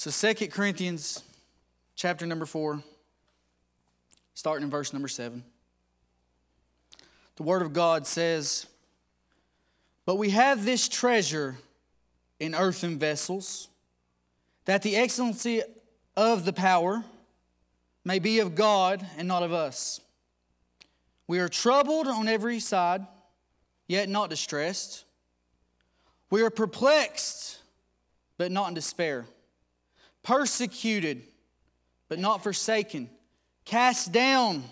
So 2 Corinthians chapter number 4, starting in verse number 7. The Word of God says, But we have this treasure in earthen vessels, that the excellency of the power may be of God and not of us. We are troubled on every side, yet not distressed. We are perplexed, but not in despair. Persecuted, but not forsaken. Cast down,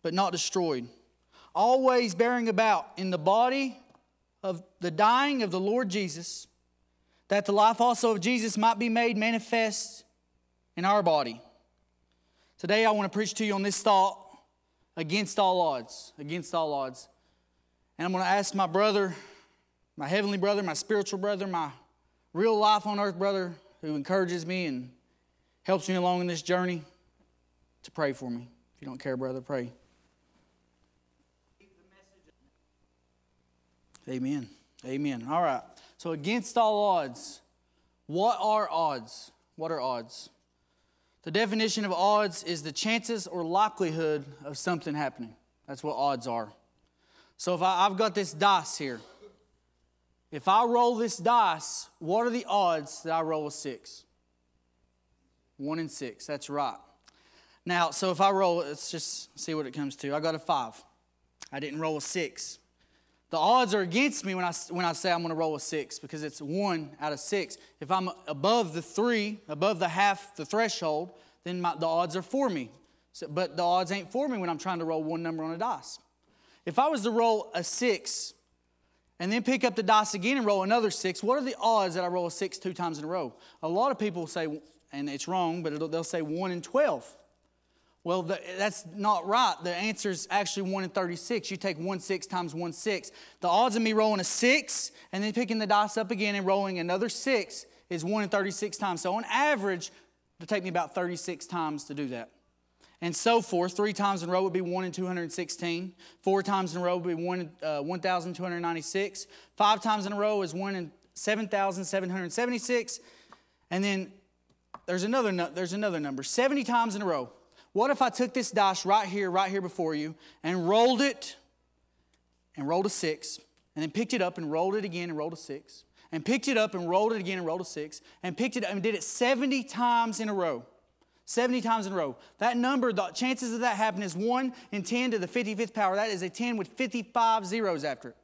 but not destroyed. Always bearing about in the body of the dying of the Lord Jesus, that the life also of Jesus might be made manifest in our body. Today, I want to preach to you on this thought against all odds. Against all odds. And I'm going to ask my brother, my heavenly brother, my spiritual brother, my real life on earth brother, who encourages me and helps me along in this journey, to pray for me. If you don't care, brother, pray. Amen. Amen. All right. So, against all odds, what are odds? What are odds? The definition of odds is the chances or likelihood of something happening. That's what odds are. So, if I, have got this dice here, if I roll this dice, what are the odds that I roll a six? One in six. That's right. Now, so if I roll, let's just see what it comes to. I got a five. I didn't roll a six. The odds are against me when I, when I say I'm going to roll a six because it's one out of six. If I'm above the three, above the half, the threshold, then my, the odds are for me. So, but the odds ain't for me when I'm trying to roll one number on a dice. If I was to roll a six and then pick up the dice again and roll another six, what are the odds that I roll a six two times in a row? A lot of people say, and it's wrong, but they'll say one in 12. Well, the, that's not right. The answer is actually 1 in 36. You take 1 6 times 1 6. The odds of me rolling a 6 and then picking the dice up again and rolling another 6 is 1 in 36 times. So on average, it'll take me about 36 times to do that. And so forth. Three times in a row would be 1 in 216. Four times in a row would be 1 in uh, 1,296. Five times in a row is 1 in 7,776. And then there's another, there's another number 70 times in a row. What if I took this dice right here, right here before you, and rolled it and rolled a six, and then picked it up and rolled it again and rolled a six, and picked it up and rolled it again and rolled a six, and picked it up and did it 70 times in a row? 70 times in a row. That number, the chances of that happening is 1 in 10 to the 55th power. That is a 10 with 55 zeros after it.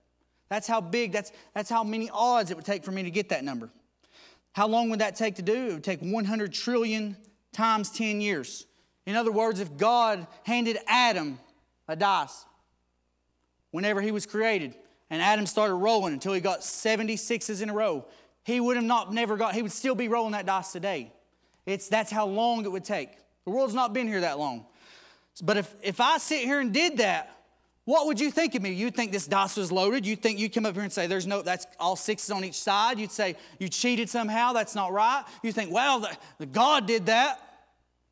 That's how big, that's, that's how many odds it would take for me to get that number. How long would that take to do? It would take 100 trillion times 10 years. In other words, if God handed Adam a dice whenever he was created, and Adam started rolling until he got 76s in a row, he would have not never got, he would still be rolling that dice today. It's that's how long it would take. The world's not been here that long. But if, if I sit here and did that, what would you think of me? You'd think this dice was loaded. You'd think you'd come up here and say, there's no, that's all sixes on each side. You'd say, you cheated somehow. That's not right. You think, well, the, the God did that.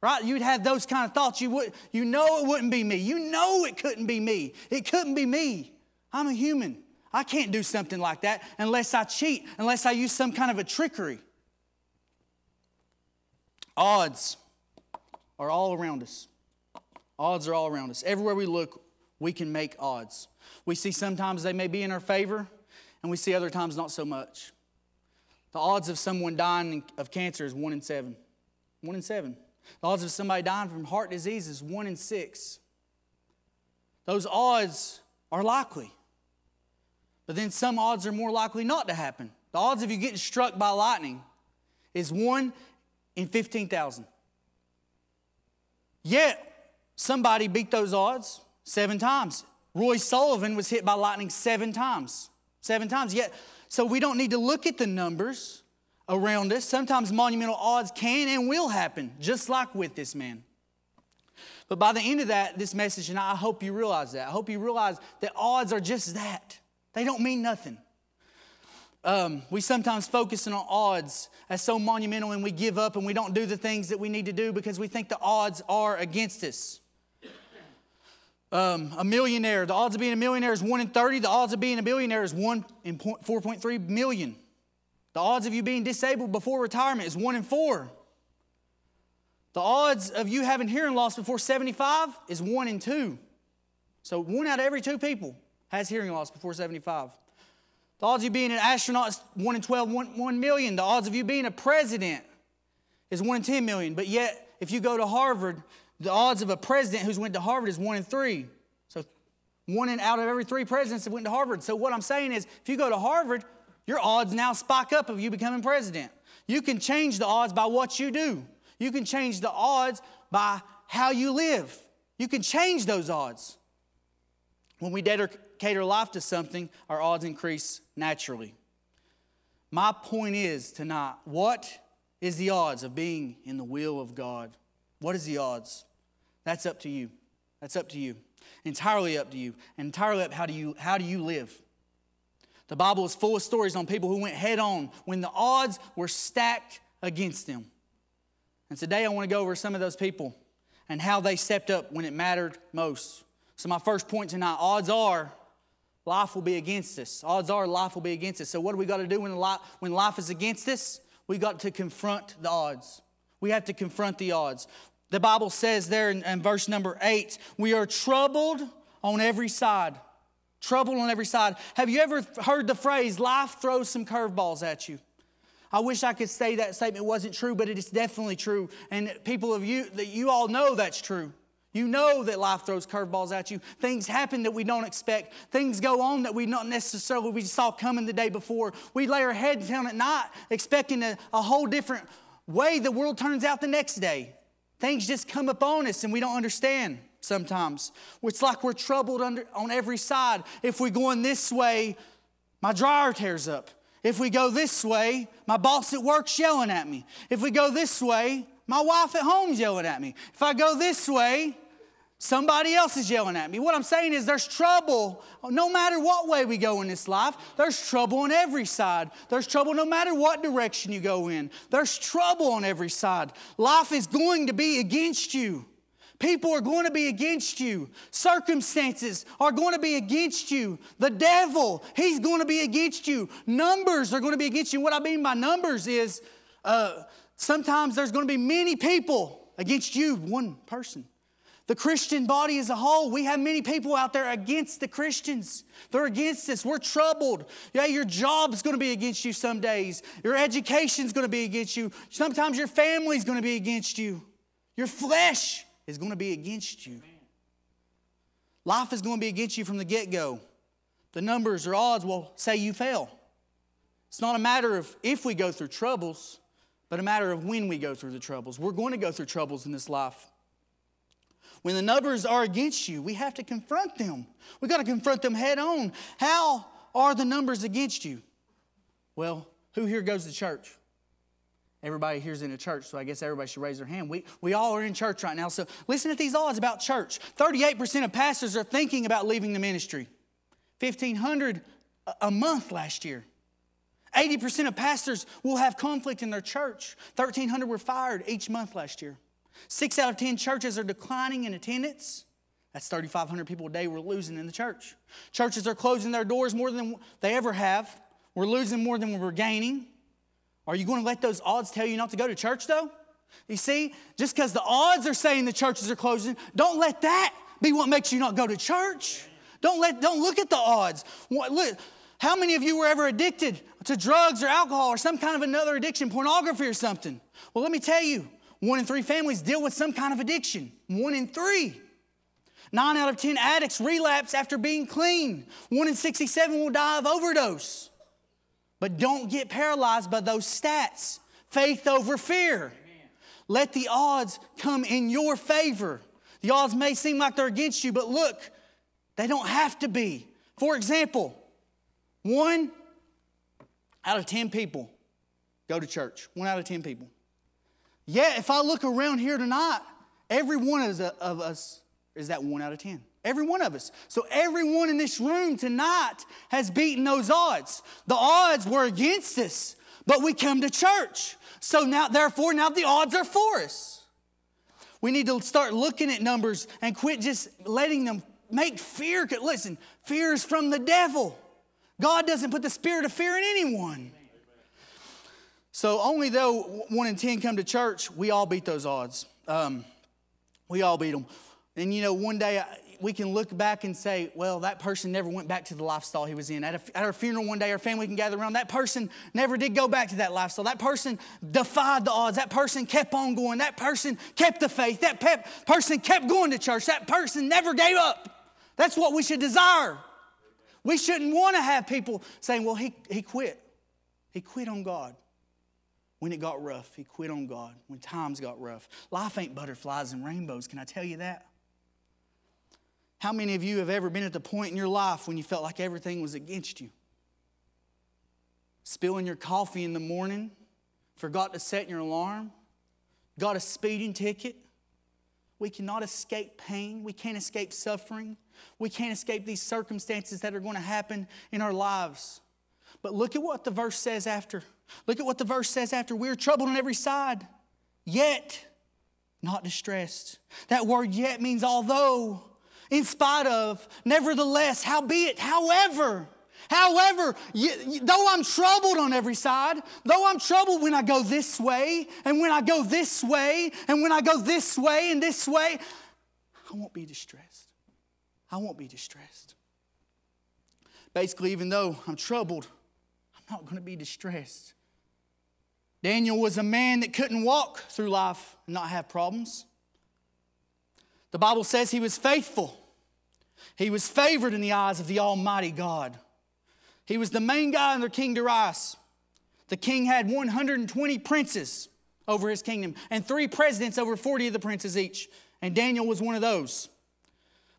Right? You'd have those kind of thoughts. You would you know it wouldn't be me. You know it couldn't be me. It couldn't be me. I'm a human. I can't do something like that unless I cheat, unless I use some kind of a trickery. Odds are all around us. Odds are all around us. Everywhere we look, we can make odds. We see sometimes they may be in our favor, and we see other times not so much. The odds of someone dying of cancer is one in seven. One in seven. The odds of somebody dying from heart disease is one in six. Those odds are likely. But then some odds are more likely not to happen. The odds of you getting struck by lightning is one in 15,000. Yet, somebody beat those odds seven times. Roy Sullivan was hit by lightning seven times. Seven times. Yet, so we don't need to look at the numbers around us. Sometimes monumental odds can and will happen, just like with this man. But by the end of that, this message, and I hope you realize that. I hope you realize that odds are just that. They don't mean nothing. Um, we sometimes focus on odds as so monumental and we give up and we don't do the things that we need to do because we think the odds are against us. Um, a millionaire, the odds of being a millionaire is 1 in 30. The odds of being a billionaire is 1 in 4.3 million. The odds of you being disabled before retirement is one in four. The odds of you having hearing loss before 75 is one in two. So one out of every two people has hearing loss before 75. The odds of you being an astronaut is 1 in 12, 1, 1 million. The odds of you being a president is 1 in 10 million. But yet, if you go to Harvard, the odds of a president who's went to Harvard is 1 in 3. So one in out of every three presidents that went to Harvard. So what I'm saying is, if you go to Harvard, your odds now spike up of you becoming president. You can change the odds by what you do. You can change the odds by how you live. You can change those odds. When we dedicate our life to something, our odds increase naturally. My point is tonight what is the odds of being in the will of God? What is the odds? That's up to you. That's up to you. Entirely up to you. Entirely up how do you how do you live? The Bible is full of stories on people who went head on when the odds were stacked against them. And today I want to go over some of those people and how they stepped up when it mattered most. So, my first point tonight odds are life will be against us. Odds are life will be against us. So, what do we got to do when life, when life is against us? We got to confront the odds. We have to confront the odds. The Bible says there in, in verse number eight, we are troubled on every side. Troubled on every side. Have you ever heard the phrase, life throws some curveballs at you? I wish I could say that statement wasn't true, but it is definitely true. And people of you that you all know that's true. You know that life throws curveballs at you. Things happen that we don't expect. Things go on that we not necessarily we saw coming the day before. We lay our head down at night expecting a, a whole different way the world turns out the next day. Things just come upon us and we don't understand sometimes. It's like we're troubled under, on every side. If we're going this way, my dryer tears up. If we go this way, my boss at work's yelling at me. If we go this way, my wife at home's yelling at me. If I go this way, somebody else is yelling at me. What I'm saying is there's trouble no matter what way we go in this life. There's trouble on every side. There's trouble no matter what direction you go in. There's trouble on every side. Life is going to be against you. People are going to be against you. Circumstances are going to be against you. The devil, he's going to be against you. Numbers are going to be against you. What I mean by numbers is uh, sometimes there's going to be many people against you, one person. The Christian body as a whole, we have many people out there against the Christians. They're against us. We're troubled. Yeah, your job's going to be against you some days. Your education's going to be against you. Sometimes your family's going to be against you. Your flesh is going to be against you. Life is going to be against you from the get go. The numbers or odds will say you fail. It's not a matter of if we go through troubles, but a matter of when we go through the troubles. We're going to go through troubles in this life. When the numbers are against you, we have to confront them. We got to confront them head on. How are the numbers against you? Well, who here goes to church? Everybody here's in a church, so I guess everybody should raise their hand. We, we all are in church right now. So listen to these odds about church 38% of pastors are thinking about leaving the ministry, 1,500 a month last year. 80% of pastors will have conflict in their church. 1,300 were fired each month last year. Six out of 10 churches are declining in attendance. That's 3,500 people a day we're losing in the church. Churches are closing their doors more than they ever have. We're losing more than we're gaining. Are you going to let those odds tell you not to go to church, though? You see, just because the odds are saying the churches are closing, don't let that be what makes you not go to church. Don't let, don't look at the odds. Look, how many of you were ever addicted to drugs or alcohol or some kind of another addiction, pornography or something? Well, let me tell you, one in three families deal with some kind of addiction. One in three. Nine out of 10 addicts relapse after being clean. One in 67 will die of overdose. But don't get paralyzed by those stats. Faith over fear. Let the odds come in your favor. The odds may seem like they're against you, but look, they don't have to be. For example, one out of 10 people go to church. One out of 10 people. Yet, if I look around here tonight, every one of us is that one out of 10. Every one of us. So everyone in this room tonight has beaten those odds. The odds were against us, but we come to church. So now, therefore, now the odds are for us. We need to start looking at numbers and quit just letting them make fear. Listen, fear is from the devil. God doesn't put the spirit of fear in anyone. So only though one in 10 come to church, we all beat those odds. Um, we all beat them. And you know, one day we can look back and say, well, that person never went back to the lifestyle he was in. At, a, at our funeral one day, our family can gather around. That person never did go back to that lifestyle. That person defied the odds. That person kept on going. That person kept the faith. That pe- person kept going to church. That person never gave up. That's what we should desire. We shouldn't want to have people saying, well, he, he quit. He quit on God. When it got rough, he quit on God. When times got rough. Life ain't butterflies and rainbows. Can I tell you that? How many of you have ever been at the point in your life when you felt like everything was against you? Spilling your coffee in the morning, forgot to set your alarm, got a speeding ticket. We cannot escape pain. We can't escape suffering. We can't escape these circumstances that are going to happen in our lives. But look at what the verse says after. Look at what the verse says after. We're troubled on every side, yet not distressed. That word yet means although in spite of, nevertheless, howbeit, however. However, though I'm troubled on every side, though I'm troubled when I go this way, and when I go this way, and when I go this way and this way, I won't be distressed. I won't be distressed. Basically, even though I'm troubled, I'm not going to be distressed. Daniel was a man that couldn't walk through life and not have problems. The Bible says he was faithful. He was favored in the eyes of the Almighty God. He was the main guy under King Darius. The king had 120 princes over his kingdom and three presidents over 40 of the princes each. And Daniel was one of those.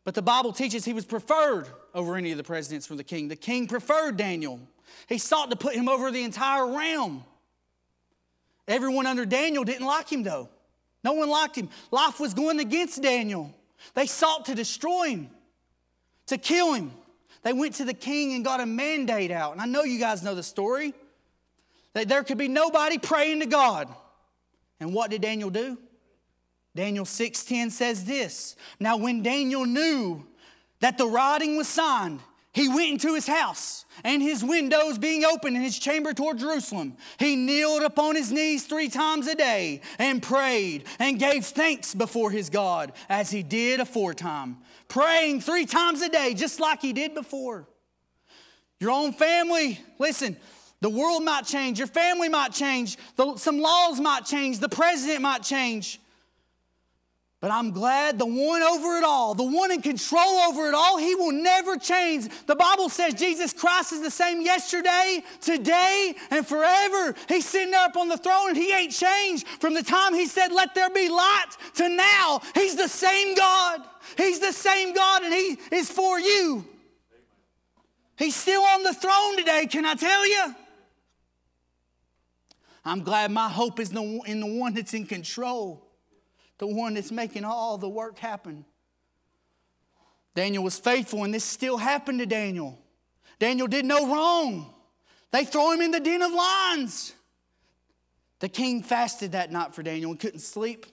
But the Bible teaches he was preferred over any of the presidents from the king. The king preferred Daniel. He sought to put him over the entire realm. Everyone under Daniel didn't like him, though. No one liked him. Life was going against Daniel. They sought to destroy him to kill him. They went to the king and got a mandate out. And I know you guys know the story. That there could be nobody praying to God. And what did Daniel do? Daniel 6:10 says this. Now when Daniel knew that the writing was signed, he went into his house, and his windows being open in his chamber toward Jerusalem, he kneeled upon his knees three times a day and prayed and gave thanks before his God as he did aforetime. Praying three times a day, just like he did before. Your own family, listen, the world might change, your family might change, the, some laws might change, the president might change. But I'm glad the one over it all, the one in control over it all, he will never change. The Bible says Jesus Christ is the same yesterday, today, and forever. He's sitting there up on the throne and he ain't changed from the time he said, Let there be light to now. He's the same God. He's the same God and he is for you. He's still on the throne today, can I tell you? I'm glad my hope is in the one that's in control the one that's making all the work happen. Daniel was faithful, and this still happened to Daniel. Daniel did no wrong. They throw him in the den of lions. The king fasted that night for Daniel and couldn't sleep.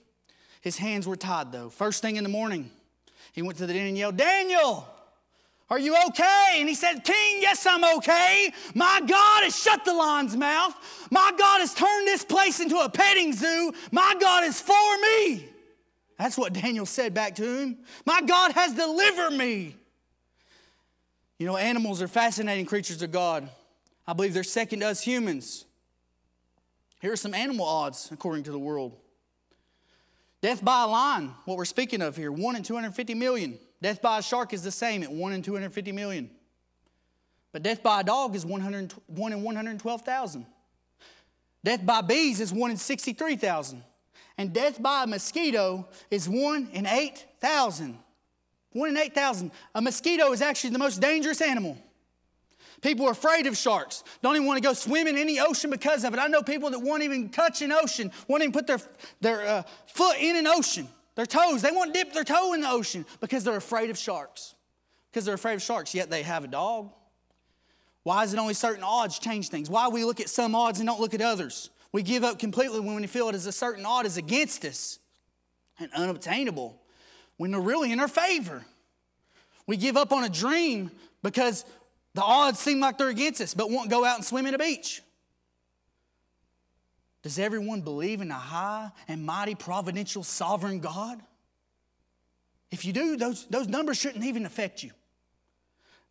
His hands were tied, though. First thing in the morning, he went to the den and yelled, Daniel, are you okay? And he said, King, yes, I'm okay. My God has shut the lion's mouth. My God has turned this place into a petting zoo. My God is for me. That's what Daniel said back to him. My God has delivered me. You know, animals are fascinating creatures of God. I believe they're second to us humans. Here are some animal odds according to the world. Death by a lion, what we're speaking of here, 1 in 250 million. Death by a shark is the same at 1 in 250 million. But death by a dog is 100, 1 in 112,000. Death by bees is 1 in 63,000 and death by a mosquito is one in 8,000. One in 8,000. A mosquito is actually the most dangerous animal. People are afraid of sharks, don't even want to go swim in any ocean because of it. I know people that won't even touch an ocean, won't even put their, their uh, foot in an ocean, their toes. They won't dip their toe in the ocean because they're afraid of sharks. Because they're afraid of sharks, yet they have a dog. Why is it only certain odds change things? Why we look at some odds and don't look at others? We give up completely when we feel it is a certain odd is against us and unobtainable when they're really in our favor. We give up on a dream because the odds seem like they're against us, but won't go out and swim in a beach. Does everyone believe in a high and mighty providential sovereign God? If you do, those, those numbers shouldn't even affect you.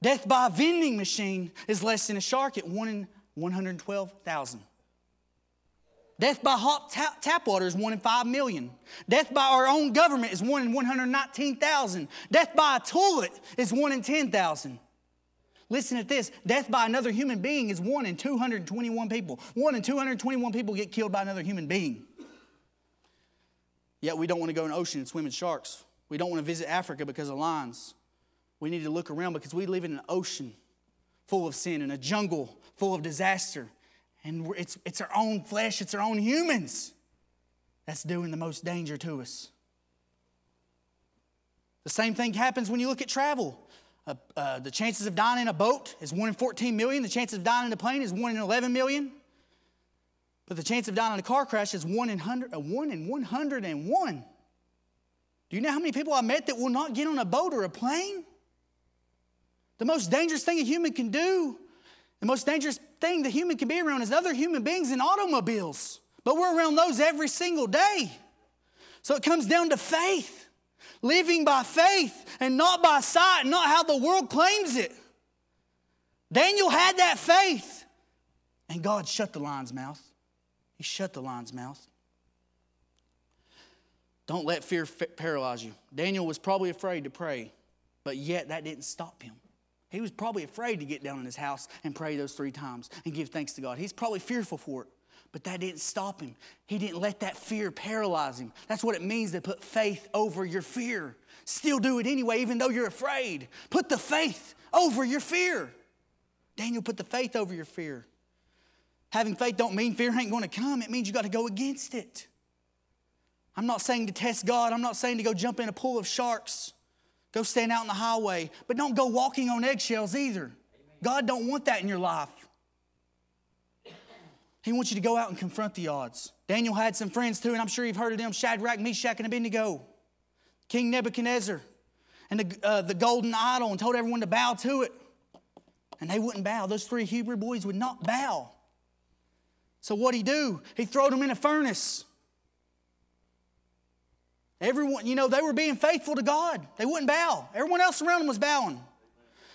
Death by vending machine is less than a shark at 1 in 112,000. Death by hot tap, water is 1 in 5 million. Death by our own government is 1 in 119,000. Death by a toilet is 1 in 10,000. Listen to this death by another human being is 1 in 221 people. 1 in 221 people get killed by another human being. Yet we don't want to go in the ocean and swim in sharks. We don't want to visit Africa because of lions. We need to look around because we live in an ocean full of sin and a jungle full of disaster. And it's, it's our own flesh, it's our own humans that's doing the most danger to us. The same thing happens when you look at travel. Uh, uh, the chances of dying in a boat is 1 in 14 million. The chances of dying in a plane is 1 in 11 million. But the chance of dying in a car crash is 1 in, 100, uh, 1 in 101. Do you know how many people I met that will not get on a boat or a plane? The most dangerous thing a human can do, the most dangerous thing the human can be around is other human beings and automobiles. But we're around those every single day. So it comes down to faith, living by faith and not by sight, not how the world claims it. Daniel had that faith, and God shut the lion's mouth. He shut the lion's mouth. Don't let fear paralyze you. Daniel was probably afraid to pray, but yet that didn't stop him. He was probably afraid to get down in his house and pray those three times and give thanks to God. He's probably fearful for it, but that didn't stop him. He didn't let that fear paralyze him. That's what it means to put faith over your fear. Still do it anyway, even though you're afraid. Put the faith over your fear. Daniel put the faith over your fear. Having faith don't mean fear ain't going to come. It means you got to go against it. I'm not saying to test God. I'm not saying to go jump in a pool of sharks. Go stand out in the highway, but don't go walking on eggshells either. God don't want that in your life. He wants you to go out and confront the odds. Daniel had some friends too, and I'm sure you've heard of them Shadrach, Meshach, and Abednego. King Nebuchadnezzar and the, uh, the golden idol and told everyone to bow to it. And they wouldn't bow. Those three Hebrew boys would not bow. So what'd he do? He threw them in a furnace. Everyone, you know, they were being faithful to God. They wouldn't bow. Everyone else around them was bowing.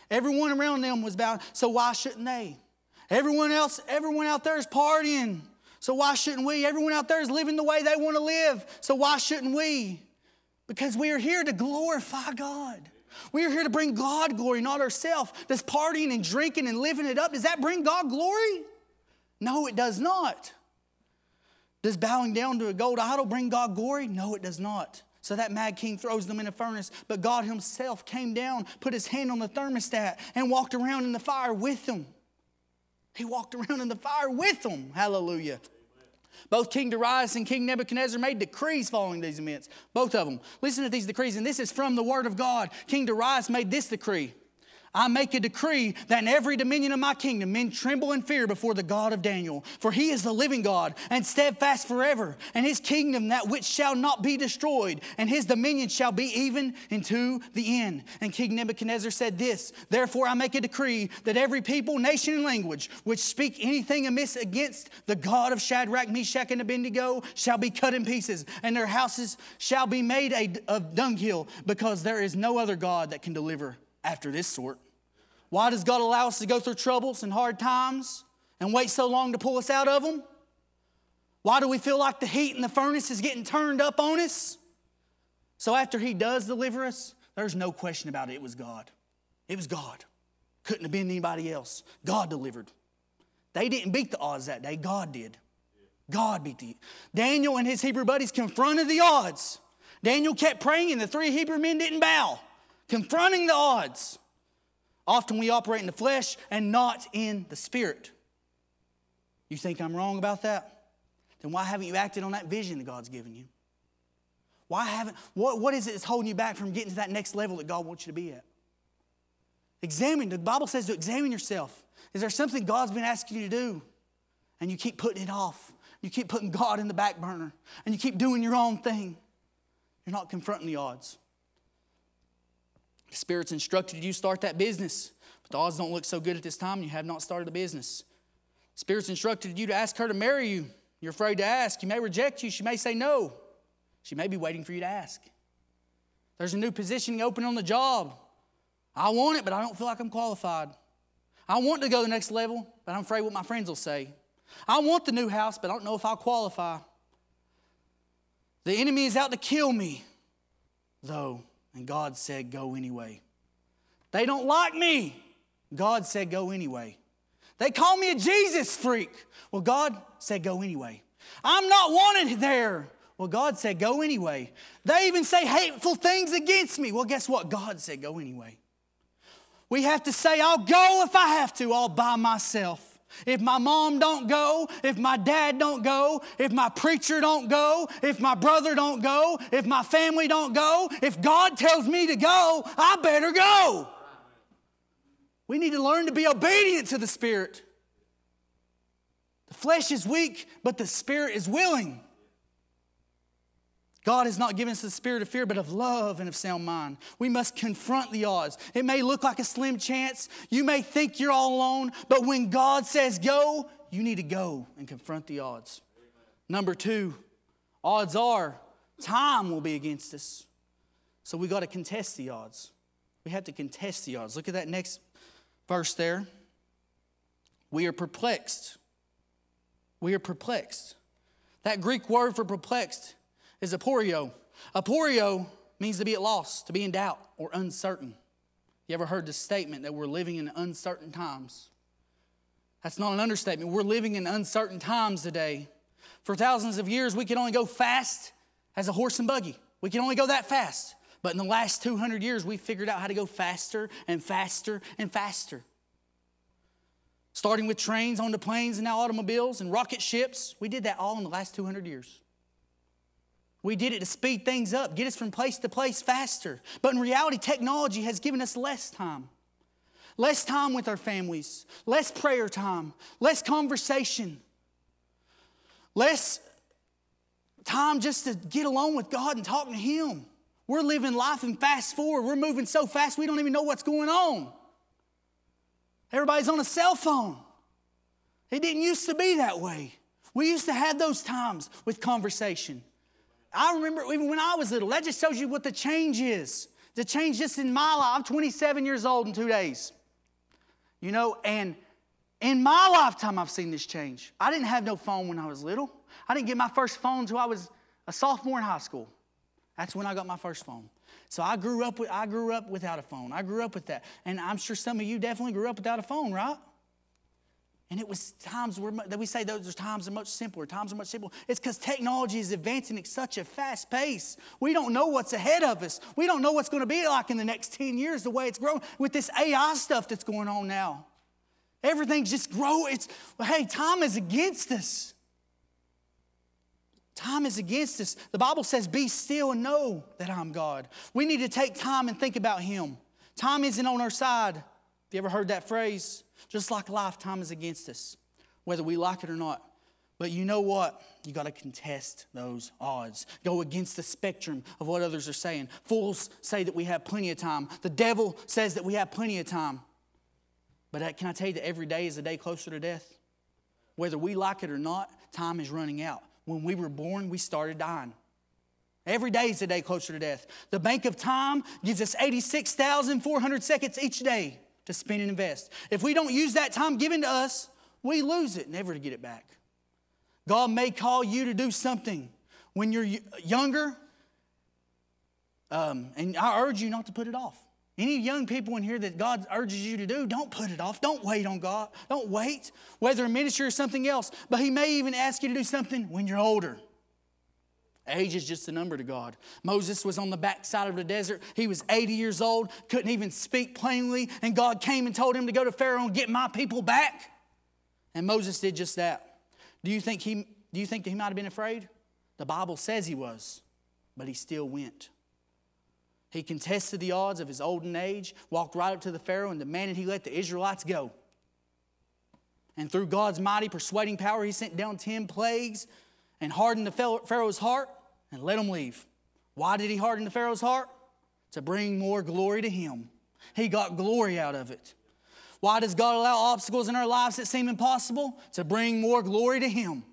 Everyone around them was bowing. So why shouldn't they? Everyone else, everyone out there is partying. So why shouldn't we? Everyone out there is living the way they want to live. So why shouldn't we? Because we are here to glorify God. We are here to bring God glory, not ourselves. Does partying and drinking and living it up, does that bring God glory? No, it does not. Does bowing down to a gold idol bring God glory? No, it does not. So that mad king throws them in a furnace, but God himself came down, put his hand on the thermostat, and walked around in the fire with them. He walked around in the fire with them. Hallelujah. Both King Darius and King Nebuchadnezzar made decrees following these events. Both of them. Listen to these decrees, and this is from the Word of God. King Darius made this decree I make a decree that in every dominion of my kingdom men tremble and fear before the God of Daniel. For he is the living God and steadfast forever, and his kingdom that which shall not be destroyed, and his dominion shall be even into the end. And King Nebuchadnezzar said this Therefore I make a decree that every people, nation, and language which speak anything amiss against the God of Shadrach, Meshach, and Abednego shall be cut in pieces, and their houses shall be made a, a dunghill, because there is no other God that can deliver after this sort. Why does God allow us to go through troubles and hard times and wait so long to pull us out of them? Why do we feel like the heat in the furnace is getting turned up on us? So after He does deliver us, there's no question about it. It was God. It was God. Couldn't have been anybody else. God delivered. They didn't beat the odds that day, God did. God beat the. Daniel and his Hebrew buddies confronted the odds. Daniel kept praying, and the three Hebrew men didn't bow, confronting the odds. Often we operate in the flesh and not in the spirit. You think I'm wrong about that? Then why haven't you acted on that vision that God's given you? Why haven't, what, what is it that's holding you back from getting to that next level that God wants you to be at? Examine, the Bible says to examine yourself. Is there something God's been asking you to do? And you keep putting it off. You keep putting God in the back burner. And you keep doing your own thing. You're not confronting the odds. Spirit's instructed you to start that business, but the odds don't look so good at this time. You have not started a business. Spirit's instructed you to ask her to marry you, You're afraid to ask. You may reject you. She may say no. She may be waiting for you to ask. There's a new position open on the job. I want it, but I don't feel like I'm qualified. I want to go to the next level, but I'm afraid what my friends will say. I want the new house, but I don't know if I'll qualify. The enemy is out to kill me, though, and God said, Go anyway. They don't like me. God said, Go anyway. They call me a Jesus freak. Well, God said, Go anyway. I'm not wanted there. Well, God said, Go anyway. They even say hateful things against me. Well, guess what? God said, Go anyway. We have to say, I'll go if I have to, all by myself. If my mom don't go, if my dad don't go, if my preacher don't go, if my brother don't go, if my family don't go, if God tells me to go, I better go. We need to learn to be obedient to the Spirit. The flesh is weak, but the Spirit is willing. God has not given us the spirit of fear, but of love and of sound mind. We must confront the odds. It may look like a slim chance. You may think you're all alone, but when God says go, you need to go and confront the odds. Number two, odds are time will be against us. So we got to contest the odds. We have to contest the odds. Look at that next verse there. We are perplexed. We are perplexed. That Greek word for perplexed is aporio. Aporio means to be at loss, to be in doubt or uncertain. You ever heard the statement that we're living in uncertain times? That's not an understatement. We're living in uncertain times today. For thousands of years, we could only go fast as a horse and buggy. We can only go that fast. But in the last 200 years, we figured out how to go faster and faster and faster. Starting with trains onto planes and now automobiles and rocket ships, we did that all in the last 200 years. We did it to speed things up, get us from place to place faster. But in reality, technology has given us less time. Less time with our families, less prayer time, less conversation, less time just to get alone with God and talk to Him. We're living life and fast forward. We're moving so fast we don't even know what's going on. Everybody's on a cell phone. It didn't used to be that way. We used to have those times with conversation. I remember even when I was little, that just shows you what the change is. The change just in my life. I'm 27 years old in two days. You know, and in my lifetime, I've seen this change. I didn't have no phone when I was little. I didn't get my first phone until I was a sophomore in high school. That's when I got my first phone. So I grew up with, I grew up without a phone. I grew up with that. And I'm sure some of you definitely grew up without a phone, right? And it was times where that we say those times are much simpler. Times are much simpler. It's because technology is advancing at such a fast pace. We don't know what's ahead of us. We don't know what's going to be like in the next 10 years, the way it's growing with this AI stuff that's going on now. Everything's just growing. It's hey, time is against us. Time is against us. The Bible says, Be still and know that I'm God. We need to take time and think about Him. Time isn't on our side. Have you ever heard that phrase? Just like lifetime is against us, whether we like it or not. But you know what? You got to contest those odds. Go against the spectrum of what others are saying. Fools say that we have plenty of time. The devil says that we have plenty of time. But can I tell you that every day is a day closer to death? Whether we like it or not, time is running out. When we were born, we started dying. Every day is a day closer to death. The bank of time gives us 86,400 seconds each day to spend and invest. If we don't use that time given to us, we lose it, never to get it back. God may call you to do something when you're younger, um, and I urge you not to put it off. Any young people in here that God urges you to do, don't put it off. Don't wait on God. Don't wait, whether a ministry or something else. But He may even ask you to do something when you're older. Age is just a number to God. Moses was on the backside of the desert. He was 80 years old, couldn't even speak plainly, and God came and told him to go to Pharaoh and get my people back. And Moses did just that. Do you think he, do you think that he might have been afraid? The Bible says he was, but he still went. He contested the odds of his olden age, walked right up to the Pharaoh, and demanded he let the Israelites go. And through God's mighty persuading power, he sent down 10 plagues and hardened the Pharaoh's heart and let him leave. Why did he harden the Pharaoh's heart? To bring more glory to him. He got glory out of it. Why does God allow obstacles in our lives that seem impossible? To bring more glory to him.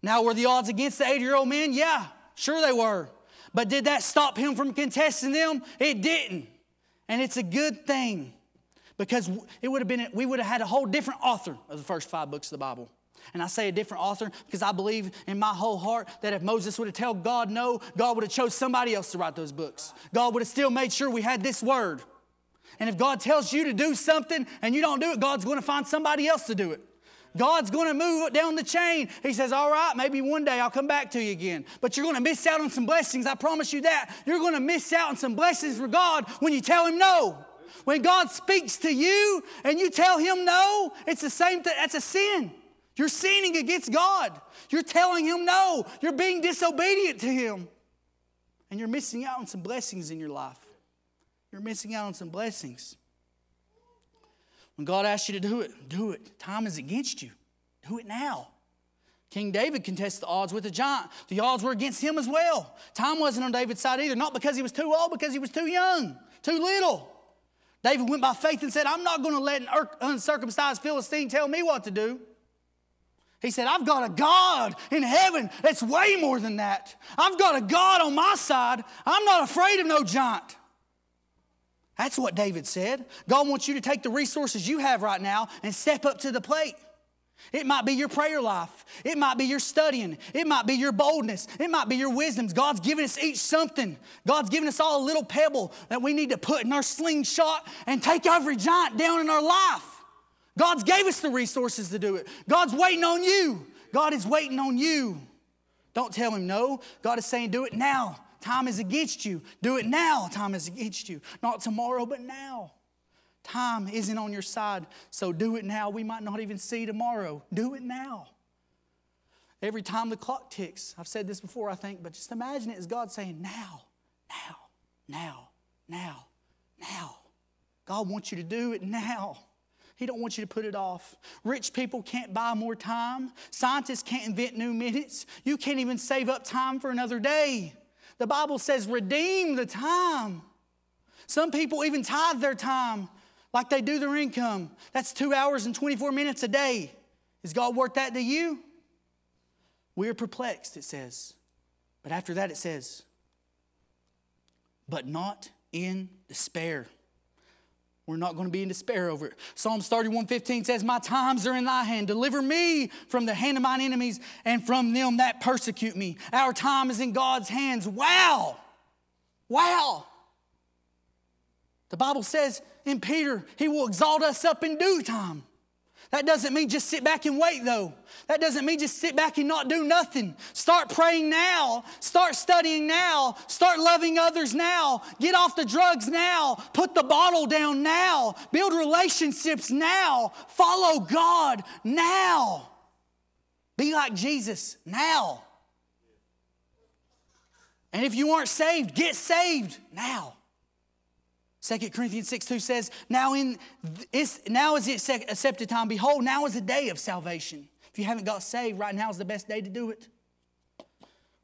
Now, were the odds against the 80 year old men? Yeah, sure they were. But did that stop him from contesting them? It didn't. And it's a good thing because it would have been, we would have had a whole different author of the first five books of the Bible. And I say a different author because I believe in my whole heart that if Moses would have told God no, God would have chose somebody else to write those books. God would have still made sure we had this word. And if God tells you to do something and you don't do it, God's going to find somebody else to do it. God's going to move down the chain. He says, All right, maybe one day I'll come back to you again. But you're going to miss out on some blessings. I promise you that. You're going to miss out on some blessings for God when you tell Him no. When God speaks to you and you tell Him no, it's the same thing. That's a sin. You're sinning against God. You're telling Him no. You're being disobedient to Him. And you're missing out on some blessings in your life. You're missing out on some blessings. When God asks you to do it, do it. Time is against you. Do it now. King David contested the odds with a giant. The odds were against him as well. Time wasn't on David's side either, not because he was too old, because he was too young, too little. David went by faith and said, I'm not going to let an uncircumcised Philistine tell me what to do. He said, I've got a God in heaven that's way more than that. I've got a God on my side. I'm not afraid of no giant. That's what David said. God wants you to take the resources you have right now and step up to the plate. It might be your prayer life. It might be your studying. It might be your boldness. It might be your wisdoms. God's given us each something. God's given us all a little pebble that we need to put in our slingshot and take every giant down in our life. God's gave us the resources to do it. God's waiting on you. God is waiting on you. Don't tell him no. God is saying, do it now. Time is against you. Do it now. Time is against you. Not tomorrow, but now. Time isn't on your side, so do it now. We might not even see tomorrow. Do it now. Every time the clock ticks, I've said this before, I think, but just imagine it as God saying, now, now, now, now, now. God wants you to do it now. He don't want you to put it off. Rich people can't buy more time. Scientists can't invent new minutes. You can't even save up time for another day. The Bible says, redeem the time. Some people even tithe their time like they do their income. That's two hours and 24 minutes a day. Is God worth that to you? We are perplexed, it says. But after that, it says, but not in despair. We're not going to be in despair over it. Psalms 31:15 says, My times are in thy hand. Deliver me from the hand of mine enemies and from them that persecute me. Our time is in God's hands. Wow. Wow. The Bible says in Peter, He will exalt us up in due time. That doesn't mean just sit back and wait, though. That doesn't mean just sit back and not do nothing. Start praying now. Start studying now. Start loving others now. Get off the drugs now. Put the bottle down now. Build relationships now. Follow God now. Be like Jesus now. And if you aren't saved, get saved now. 2 Corinthians 6 2 says, Now, in, it's, now is the accepted time. Behold, now is the day of salvation. If you haven't got saved, right now is the best day to do it.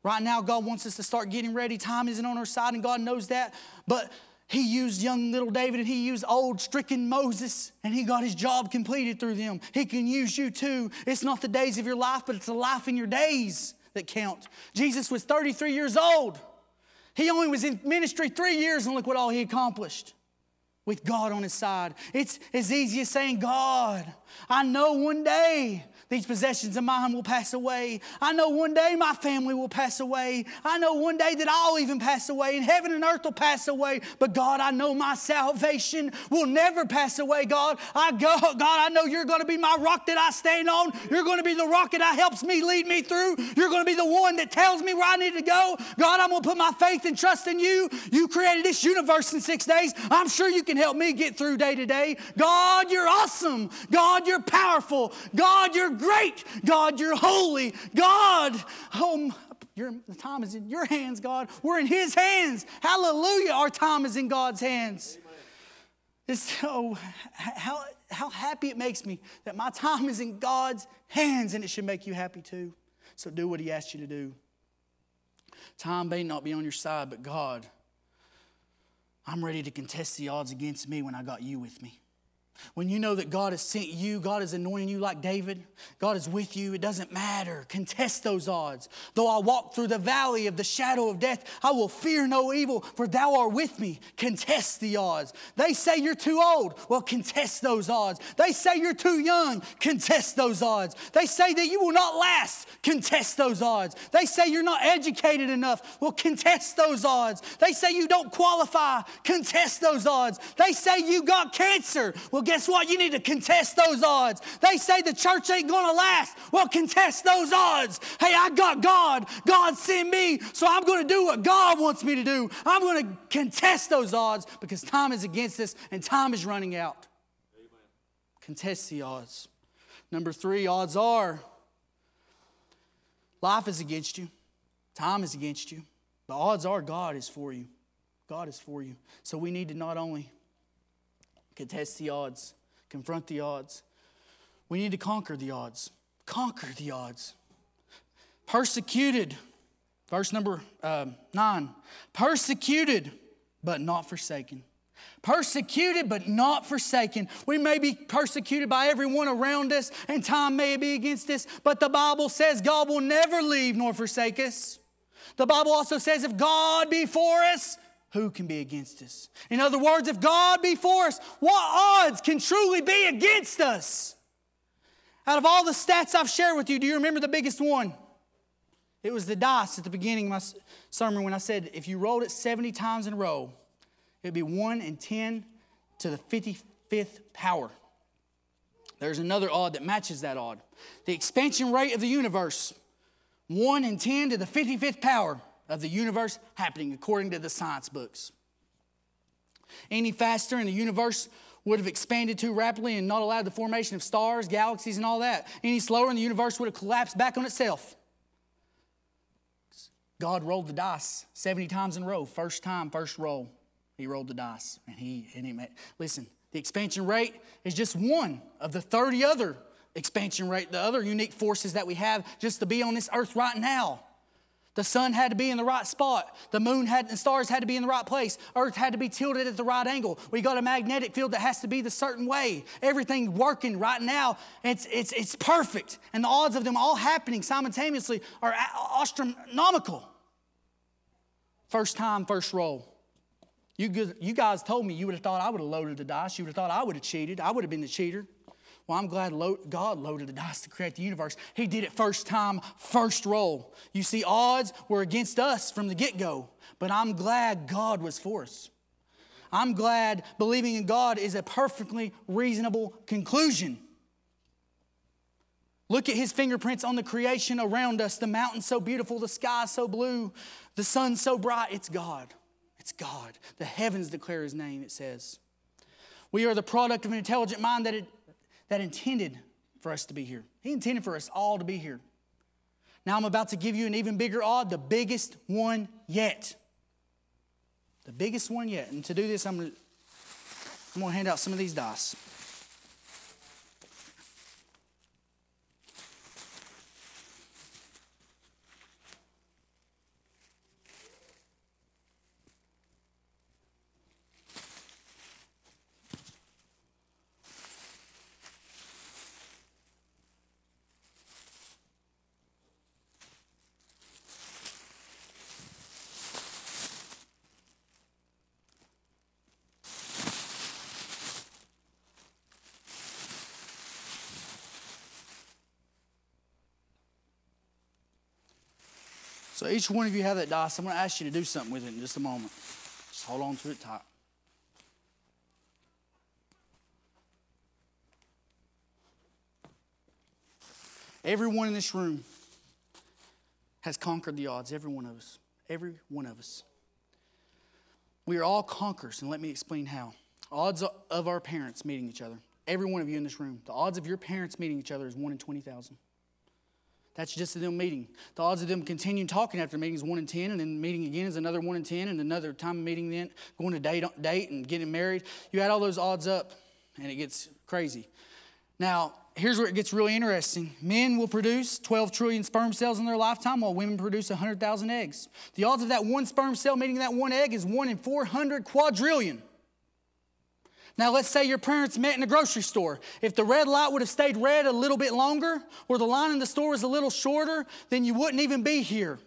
Right now, God wants us to start getting ready. Time isn't on our side, and God knows that. But He used young little David and He used old, stricken Moses, and He got His job completed through them. He can use you too. It's not the days of your life, but it's the life in your days that count. Jesus was 33 years old. He only was in ministry three years, and look what all he accomplished with God on his side. It's as easy as saying, God, I know one day these possessions of mine will pass away. I know one day my family will pass away. I know one day that I'll even pass away and heaven and earth will pass away. But God, I know my salvation will never pass away. God, I go, God, I know you're going to be my rock that I stand on. You're going to be the rock that helps me lead me through. You're going to be the one that tells me where I need to go. God, I'm going to put my faith and trust in you. You created this universe in six days. I'm sure you can help me get through day to day. God, you're awesome. God, you're powerful. God, you're great. God, you're holy. God, oh, your, the time is in your hands, God. We're in His hands. Hallelujah. Our time is in God's hands. It's so, how, how happy it makes me that my time is in God's hands, and it should make you happy too. So do what He asked you to do. Time may not be on your side, but God, I'm ready to contest the odds against me when I got you with me. When you know that God has sent you, God is anointing you like David, God is with you, it doesn't matter. Contest those odds. Though I walk through the valley of the shadow of death, I will fear no evil, for thou art with me. Contest the odds. They say you're too old. Well, contest those odds. They say you're too young. Contest those odds. They say that you will not last. Contest those odds. They say you're not educated enough. Well, contest those odds. They say you don't qualify. Contest those odds. They say you got cancer. Well, guess what? You need to contest those odds. They say the church ain't going to last. Well, contest those odds. Hey, I got God. God sent me, so I'm going to do what God wants me to do. I'm going to contest those odds because time is against us and time is running out. Amen. Contest the odds. Number three, odds are life is against you, time is against you. The odds are God is for you. God is for you. So we need to not only contest the odds, confront the odds. We need to conquer the odds. Conquer the odds. Persecuted, verse number um, nine. Persecuted, but not forsaken. Persecuted, but not forsaken. We may be persecuted by everyone around us, and time may be against us, but the Bible says God will never leave nor forsake us. The Bible also says, if God be for us, who can be against us? In other words, if God be for us, what odds can truly be against us? Out of all the stats I've shared with you, do you remember the biggest one? It was the dice at the beginning of my sermon when I said if you rolled it 70 times in a row, it'd be 1 in 10 to the 55th power. There's another odd that matches that odd. The expansion rate of the universe, 1 in 10 to the 55th power of the universe happening according to the science books. Any faster, and the universe would have expanded too rapidly and not allowed the formation of stars, galaxies, and all that. Any slower, and the universe would have collapsed back on itself. God rolled the dice 70 times in a row. First time, first roll, he rolled the dice. And he, and he made, listen, the expansion rate is just one of the 30 other expansion rate, the other unique forces that we have just to be on this earth right now. The sun had to be in the right spot. The moon had and stars had to be in the right place. Earth had to be tilted at the right angle. We got a magnetic field that has to be the certain way. Everything working right now. It's, it's, it's perfect. And the odds of them all happening simultaneously are astronomical. First time, first roll. You, you guys told me you would have thought I would have loaded the dice. You would have thought I would have cheated. I would have been the cheater. Well, I'm glad God loaded the dice to create the universe. He did it first time, first roll. You see, odds were against us from the get go, but I'm glad God was for us. I'm glad believing in God is a perfectly reasonable conclusion. Look at his fingerprints on the creation around us the mountains so beautiful, the sky so blue, the sun so bright. It's God. It's God. The heavens declare his name, it says. We are the product of an intelligent mind that that intended for us to be here. He intended for us all to be here. Now I'm about to give you an even bigger odd, the biggest one yet. The biggest one yet. And to do this, I'm I'm going to hand out some of these dice. So each one of you have that dice. I'm going to ask you to do something with it in just a moment. Just hold on to it tight. Everyone in this room has conquered the odds. Every one of us. Every one of us. We are all conquerors, and let me explain how. Odds of our parents meeting each other. Every one of you in this room. The odds of your parents meeting each other is 1 in 20,000. That's just them meeting. The odds of them continuing talking after the meeting is 1 in 10, and then meeting again is another 1 in 10, and another time meeting then, going to date, date and getting married. You add all those odds up, and it gets crazy. Now, here's where it gets really interesting. Men will produce 12 trillion sperm cells in their lifetime, while women produce 100,000 eggs. The odds of that one sperm cell meeting that one egg is 1 in 400 quadrillion. Now, let's say your parents met in a grocery store. If the red light would have stayed red a little bit longer, or the line in the store was a little shorter, then you wouldn't even be here.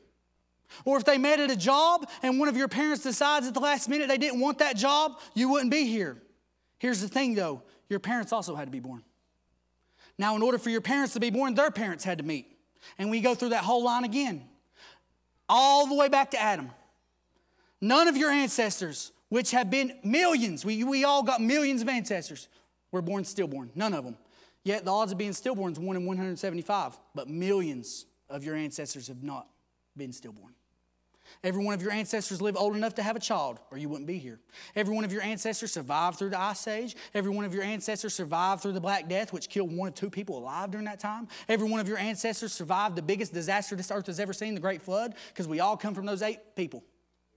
Or if they met at a job and one of your parents decides at the last minute they didn't want that job, you wouldn't be here. Here's the thing though your parents also had to be born. Now, in order for your parents to be born, their parents had to meet. And we go through that whole line again, all the way back to Adam. None of your ancestors, which have been millions, we, we all got millions of ancestors, were born stillborn. None of them. Yet the odds of being stillborn is 1 in 175. But millions of your ancestors have not been stillborn. Every one of your ancestors lived old enough to have a child, or you wouldn't be here. Every one of your ancestors survived through the Ice Age. Every one of your ancestors survived through the Black Death, which killed one of two people alive during that time. Every one of your ancestors survived the biggest disaster this earth has ever seen, the Great Flood, because we all come from those eight people.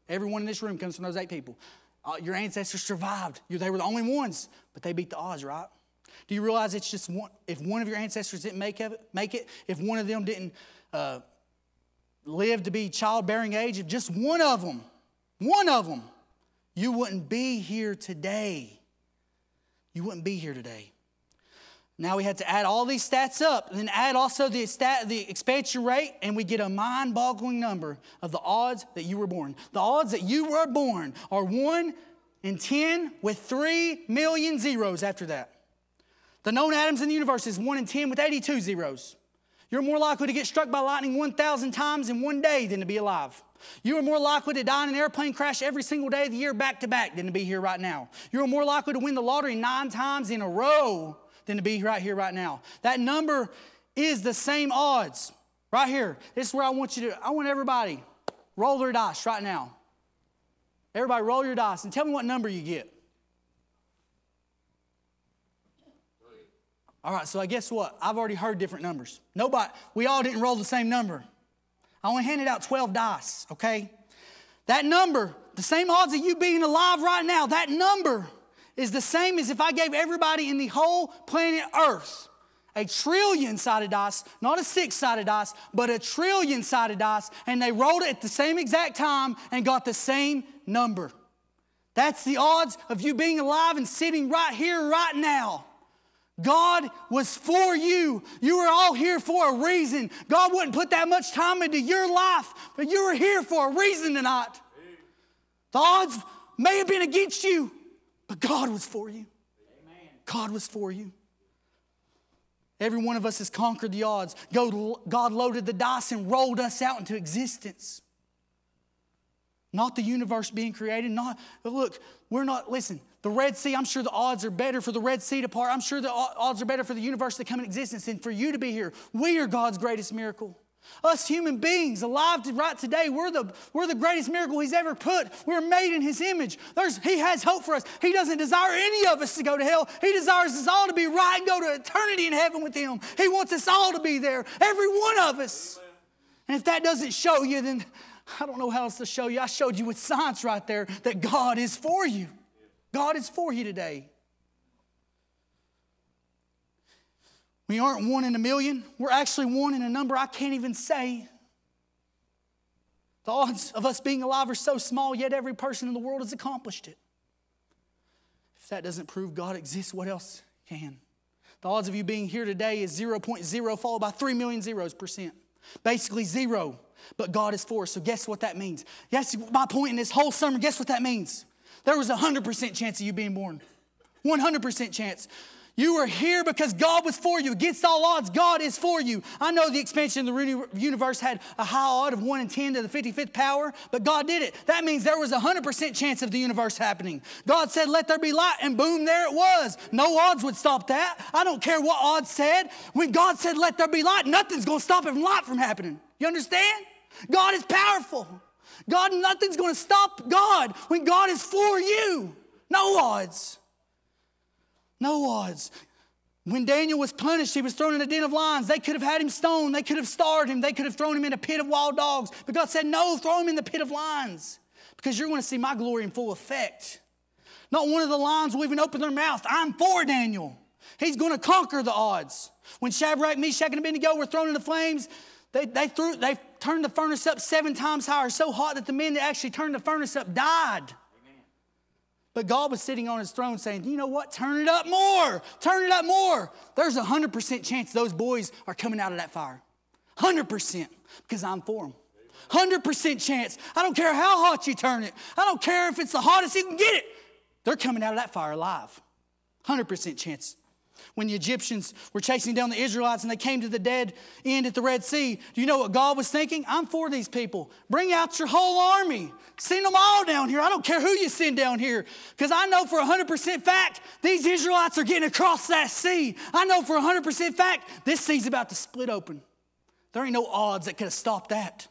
Everyone in this room comes from those eight people. Uh, your ancestors survived. They were the only ones, but they beat the odds, right? Do you realize it's just one, if one of your ancestors didn't make, it, make it, if one of them didn't uh, live to be childbearing age, if just one of them, one of them, you wouldn't be here today. You wouldn't be here today. Now we had to add all these stats up, and then add also the, stat, the expansion rate, and we get a mind boggling number of the odds that you were born. The odds that you were born are 1 in 10 with 3 million zeros after that. The known atoms in the universe is 1 in 10 with 82 zeros. You're more likely to get struck by lightning 1,000 times in one day than to be alive. You are more likely to die in an airplane crash every single day of the year back to back than to be here right now. You are more likely to win the lottery nine times in a row than to be right here right now. That number is the same odds. Right here. This is where I want you to, I want everybody roll their dice right now. Everybody roll your dice and tell me what number you get. All right, so I guess what? I've already heard different numbers. Nobody, we all didn't roll the same number. I only handed out 12 dice, okay? That number, the same odds of you being alive right now, that number is the same as if I gave everybody in the whole planet Earth a trillion sided dice, not a six sided dice, but a trillion sided dice, and they rolled it at the same exact time and got the same number. That's the odds of you being alive and sitting right here, right now. God was for you. You were all here for a reason. God wouldn't put that much time into your life, but you were here for a reason tonight. The odds may have been against you, but God was for you. God was for you. Every one of us has conquered the odds. God loaded the dice and rolled us out into existence. Not the universe being created. Not look, we're not, listen, the Red Sea, I'm sure the odds are better for the Red Sea to part. I'm sure the odds are better for the universe to come in existence and for you to be here. We are God's greatest miracle. Us human beings alive to right today, we're the, we're the greatest miracle He's ever put. We're made in His image. There's, he has hope for us. He doesn't desire any of us to go to hell. He desires us all to be right and go to eternity in heaven with Him. He wants us all to be there, every one of us. And if that doesn't show you, then I don't know how else to show you. I showed you with science right there that God is for you. God is for you today. We aren't one in a million. We're actually one in a number I can't even say. The odds of us being alive are so small, yet every person in the world has accomplished it. If that doesn't prove God exists, what else can? The odds of you being here today is 0.0 followed by 3 million zeros percent. Basically zero, but God is for us. So guess what that means? Yes, my point in this whole summer, guess what that means? There was a 100% chance of you being born. 100% chance. You were here because God was for you. Against all odds, God is for you. I know the expansion of the universe had a high odd of 1 in 10 to the 55th power, but God did it. That means there was a 100% chance of the universe happening. God said, Let there be light, and boom, there it was. No odds would stop that. I don't care what odds said. When God said, Let there be light, nothing's going to stop it from light from happening. You understand? God is powerful. God, nothing's going to stop God when God is for you. No odds. No odds. When Daniel was punished, he was thrown in a den of lions. They could have had him stoned. They could have starved him. They could have thrown him in a pit of wild dogs. But God said, No, throw him in the pit of lions because you're going to see my glory in full effect. Not one of the lions will even open their mouth. I'm for Daniel. He's going to conquer the odds. When Shadrach, Meshach, and Abednego were thrown in the flames, they, they, threw, they turned the furnace up seven times higher, so hot that the men that actually turned the furnace up died. But God was sitting on his throne saying, You know what? Turn it up more. Turn it up more. There's a 100% chance those boys are coming out of that fire. 100% because I'm for them. 100% chance. I don't care how hot you turn it. I don't care if it's the hottest you can get it. They're coming out of that fire alive. 100% chance. When the Egyptians were chasing down the Israelites and they came to the dead end at the Red Sea, do you know what God was thinking? I'm for these people. Bring out your whole army. Send them all down here. I don't care who you send down here. Because I know for 100% fact these Israelites are getting across that sea. I know for 100% fact this sea's about to split open. There ain't no odds that could have stopped that.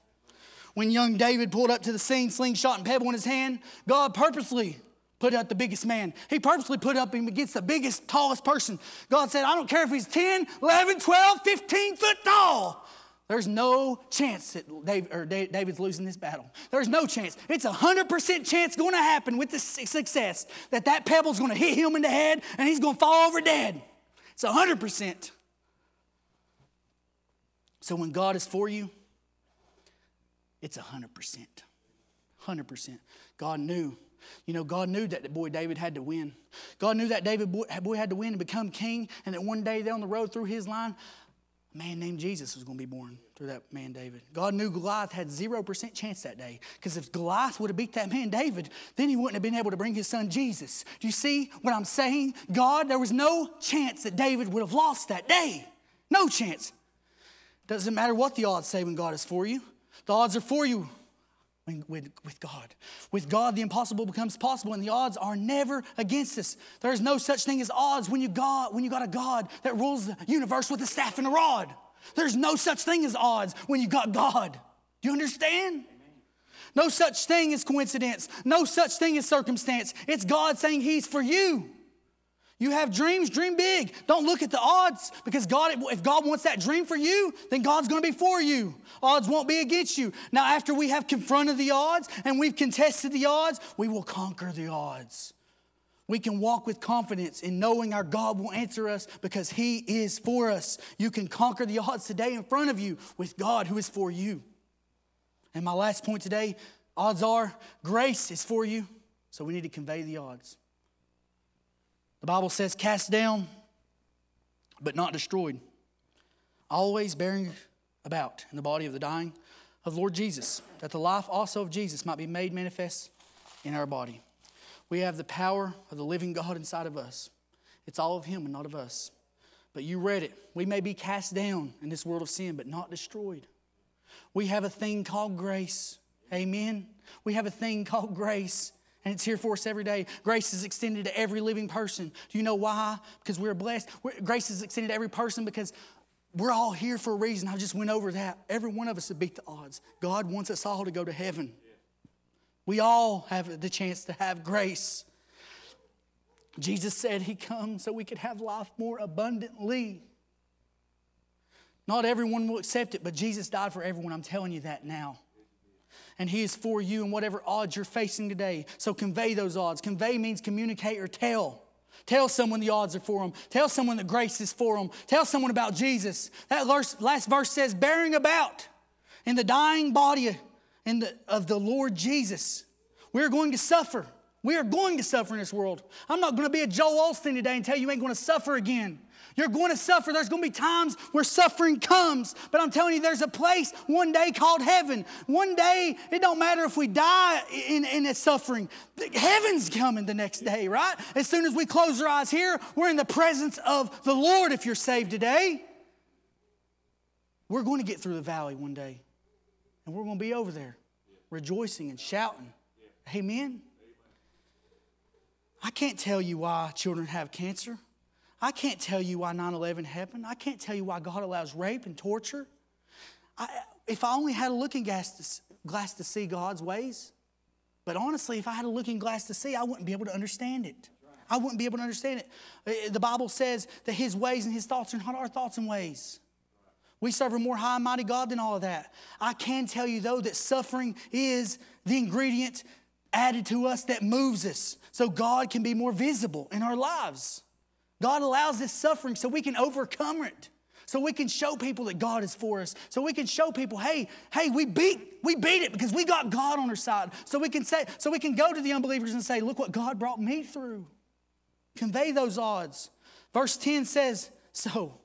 When young David pulled up to the scene, slingshot and pebble in his hand, God purposely put up the biggest man. He purposely put up him against the biggest, tallest person. God said, I don't care if he's 10, 11, 12, 15 foot tall. There's no chance that David's losing this battle. There's no chance. It's a 100% chance going to happen with the success that that pebble's going to hit him in the head and he's going to fall over dead. It's a 100%. So when God is for you, it's a 100%. 100%. God knew you know, God knew that the boy David had to win. God knew that David boy, had to win and become king, and that one day down the road through his line, a man named Jesus was going to be born through that man David. God knew Goliath had 0% chance that day because if Goliath would have beat that man David, then he wouldn't have been able to bring his son Jesus. Do you see what I'm saying? God, there was no chance that David would have lost that day. No chance. Doesn't matter what the odds say when God is for you, the odds are for you with, with God. With God, the impossible becomes possible, and the odds are never against us. There is no such thing as odds when you got when you got a God that rules the universe with a staff and a rod. There's no such thing as odds when you got God. Do you understand? No such thing as coincidence. No such thing as circumstance. It's God saying He's for you. You have dreams, dream big. Don't look at the odds because God, if God wants that dream for you, then God's going to be for you. Odds won't be against you. Now, after we have confronted the odds and we've contested the odds, we will conquer the odds. We can walk with confidence in knowing our God will answer us because He is for us. You can conquer the odds today in front of you with God who is for you. And my last point today odds are grace is for you, so we need to convey the odds. The Bible says, cast down, but not destroyed, always bearing about in the body of the dying of Lord Jesus, that the life also of Jesus might be made manifest in our body. We have the power of the living God inside of us. It's all of Him and not of us. But you read it. We may be cast down in this world of sin, but not destroyed. We have a thing called grace. Amen. We have a thing called grace and it's here for us every day. Grace is extended to every living person. Do you know why? Because we're blessed. We're, grace is extended to every person because we're all here for a reason. I just went over that. Every one of us to beat the odds. God wants us all to go to heaven. We all have the chance to have grace. Jesus said he comes so we could have life more abundantly. Not everyone will accept it, but Jesus died for everyone. I'm telling you that now and He is for you in whatever odds you're facing today. So convey those odds. Convey means communicate or tell. Tell someone the odds are for them. Tell someone that grace is for them. Tell someone about Jesus. That last verse says, bearing about in the dying body the, of the Lord Jesus. We're going to suffer. We are going to suffer in this world. I'm not going to be a Joel Osteen today and tell you you ain't going to suffer again. You're going to suffer. There's going to be times where suffering comes. But I'm telling you, there's a place one day called heaven. One day, it don't matter if we die in, in a suffering. Heaven's coming the next day, right? As soon as we close our eyes here, we're in the presence of the Lord if you're saved today. We're going to get through the valley one day. And we're going to be over there rejoicing and shouting. Amen. I can't tell you why children have cancer. I can't tell you why 9 11 happened. I can't tell you why God allows rape and torture. I, if I only had a looking glass to, glass to see God's ways, but honestly, if I had a looking glass to see, I wouldn't be able to understand it. I wouldn't be able to understand it. Uh, the Bible says that His ways and His thoughts are not our thoughts and ways. We serve a more high and mighty God than all of that. I can tell you, though, that suffering is the ingredient added to us that moves us so God can be more visible in our lives. God allows this suffering so we can overcome it. So we can show people that God is for us. So we can show people, hey, hey, we beat, we beat it because we got God on our side. So we can say, so we can go to the unbelievers and say, look what God brought me through. Convey those odds. Verse 10 says, so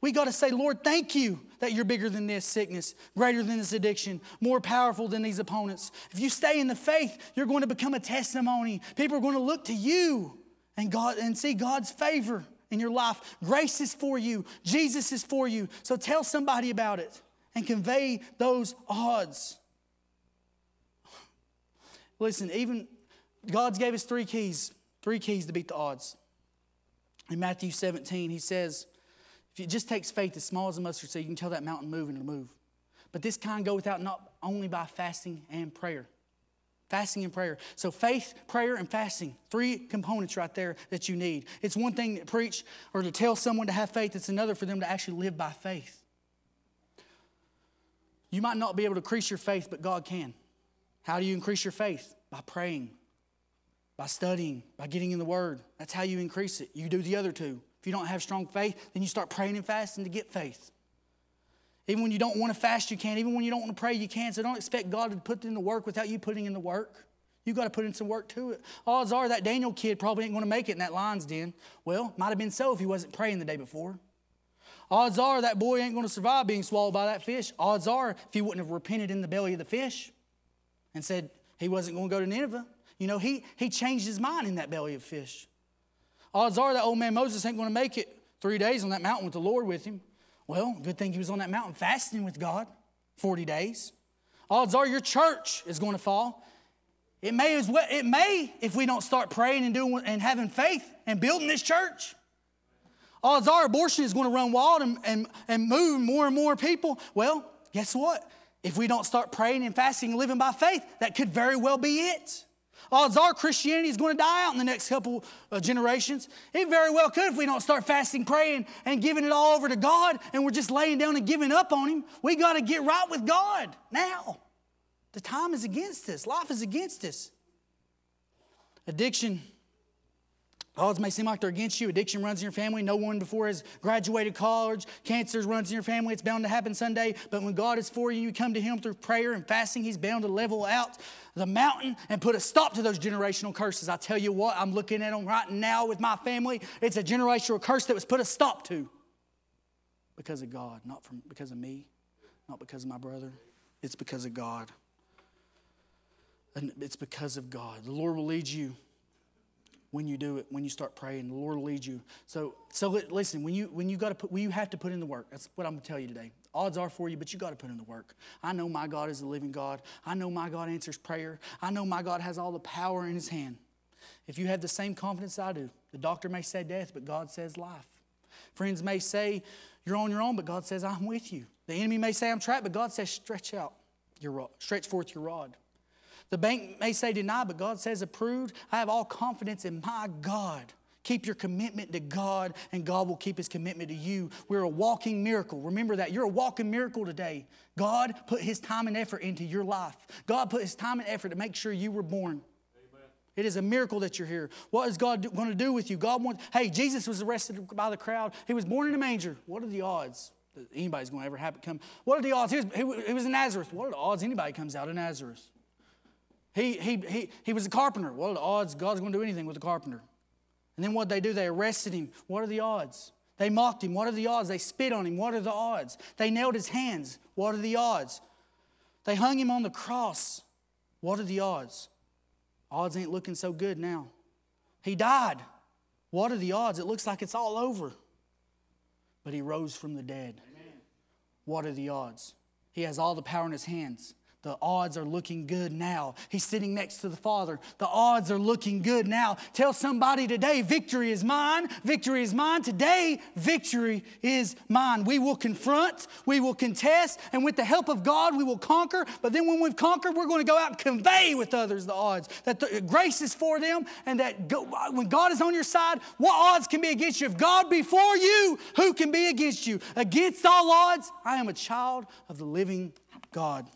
we got to say, Lord, thank you that you're bigger than this sickness, greater than this addiction, more powerful than these opponents. If you stay in the faith, you're going to become a testimony. People are going to look to you and God and see God's favor in your life. Grace is for you. Jesus is for you. So tell somebody about it and convey those odds. Listen, even God's gave us three keys, three keys to beat the odds. In Matthew 17, he says, if it just takes faith as small as a mustard seed, you can tell that mountain move and move. But this kind go without not only by fasting and prayer. Fasting and prayer. So, faith, prayer, and fasting. Three components right there that you need. It's one thing to preach or to tell someone to have faith, it's another for them to actually live by faith. You might not be able to increase your faith, but God can. How do you increase your faith? By praying, by studying, by getting in the Word. That's how you increase it. You do the other two. If you don't have strong faith, then you start praying and fasting to get faith. Even when you don't want to fast, you can. Even when you don't want to pray, you can. So don't expect God to put in the work without you putting in the work. You've got to put in some work to it. Odds are that Daniel kid probably ain't going to make it in that lion's den. Well, might have been so if he wasn't praying the day before. Odds are that boy ain't going to survive being swallowed by that fish. Odds are if he wouldn't have repented in the belly of the fish and said he wasn't going to go to Nineveh. You know, he, he changed his mind in that belly of fish. Odds are that old man Moses ain't going to make it three days on that mountain with the Lord with him. Well, good thing he was on that mountain fasting with God 40 days. Odds are your church is going to fall. It may as well, it may if we don't start praying and doing and having faith and building this church. Odds are abortion is going to run wild and, and, and move more and more people. Well, guess what? If we don't start praying and fasting and living by faith, that could very well be it. Odds are Christianity is going to die out in the next couple of generations. It very well could if we don't start fasting, praying, and giving it all over to God and we're just laying down and giving up on Him. We got to get right with God now. The time is against us, life is against us. Addiction Odds may seem like they're against you. Addiction runs in your family. No one before has graduated college. Cancer runs in your family. It's bound to happen someday. But when God is for you, you come to Him through prayer and fasting. He's bound to level out the mountain and put a stop to those generational curses. I tell you what, I'm looking at them right now with my family. It's a generational curse that was put a stop to because of God, not from, because of me, not because of my brother. It's because of God. And it's because of God. The Lord will lead you when you do it, when you start praying. The Lord will lead you. So, so listen, when you when you got to put, when you have to put in the work. That's what I'm gonna tell you today. Odds are for you, but you got to put in the work. I know my God is a living God. I know my God answers prayer. I know my God has all the power in His hand. If you have the same confidence I do, the doctor may say death, but God says life. Friends may say you're on your own, but God says I'm with you. The enemy may say I'm trapped, but God says stretch out your rod, stretch forth your rod. The bank may say deny, but God says approved. I have all confidence in my God. Keep your commitment to God, and God will keep his commitment to you. We're a walking miracle. Remember that. You're a walking miracle today. God put his time and effort into your life. God put his time and effort to make sure you were born. Amen. It is a miracle that you're here. What is God going to do with you? God wants, hey, Jesus was arrested by the crowd. He was born in a manger. What are the odds that anybody's going to ever have it come? What are the odds? He was, he, he was in Nazareth. What are the odds anybody comes out of Nazareth? He, he, he, he was a carpenter. What are the odds God's going to do anything with a carpenter? And then what they do? They arrested him. What are the odds? They mocked him. What are the odds? They spit on him. What are the odds? They nailed his hands. What are the odds? They hung him on the cross. What are the odds? Odds ain't looking so good now. He died. What are the odds? It looks like it's all over. But he rose from the dead. Amen. What are the odds? He has all the power in his hands. The odds are looking good now. He's sitting next to the Father. The odds are looking good now. Tell somebody today, victory is mine. Victory is mine. Today, victory is mine. We will confront, we will contest, and with the help of God, we will conquer. But then when we've conquered, we're going to go out and convey with others the odds that the uh, grace is for them and that uh, when God is on your side, what odds can be against you? If God be for you, who can be against you? Against all odds, I am a child of the living God.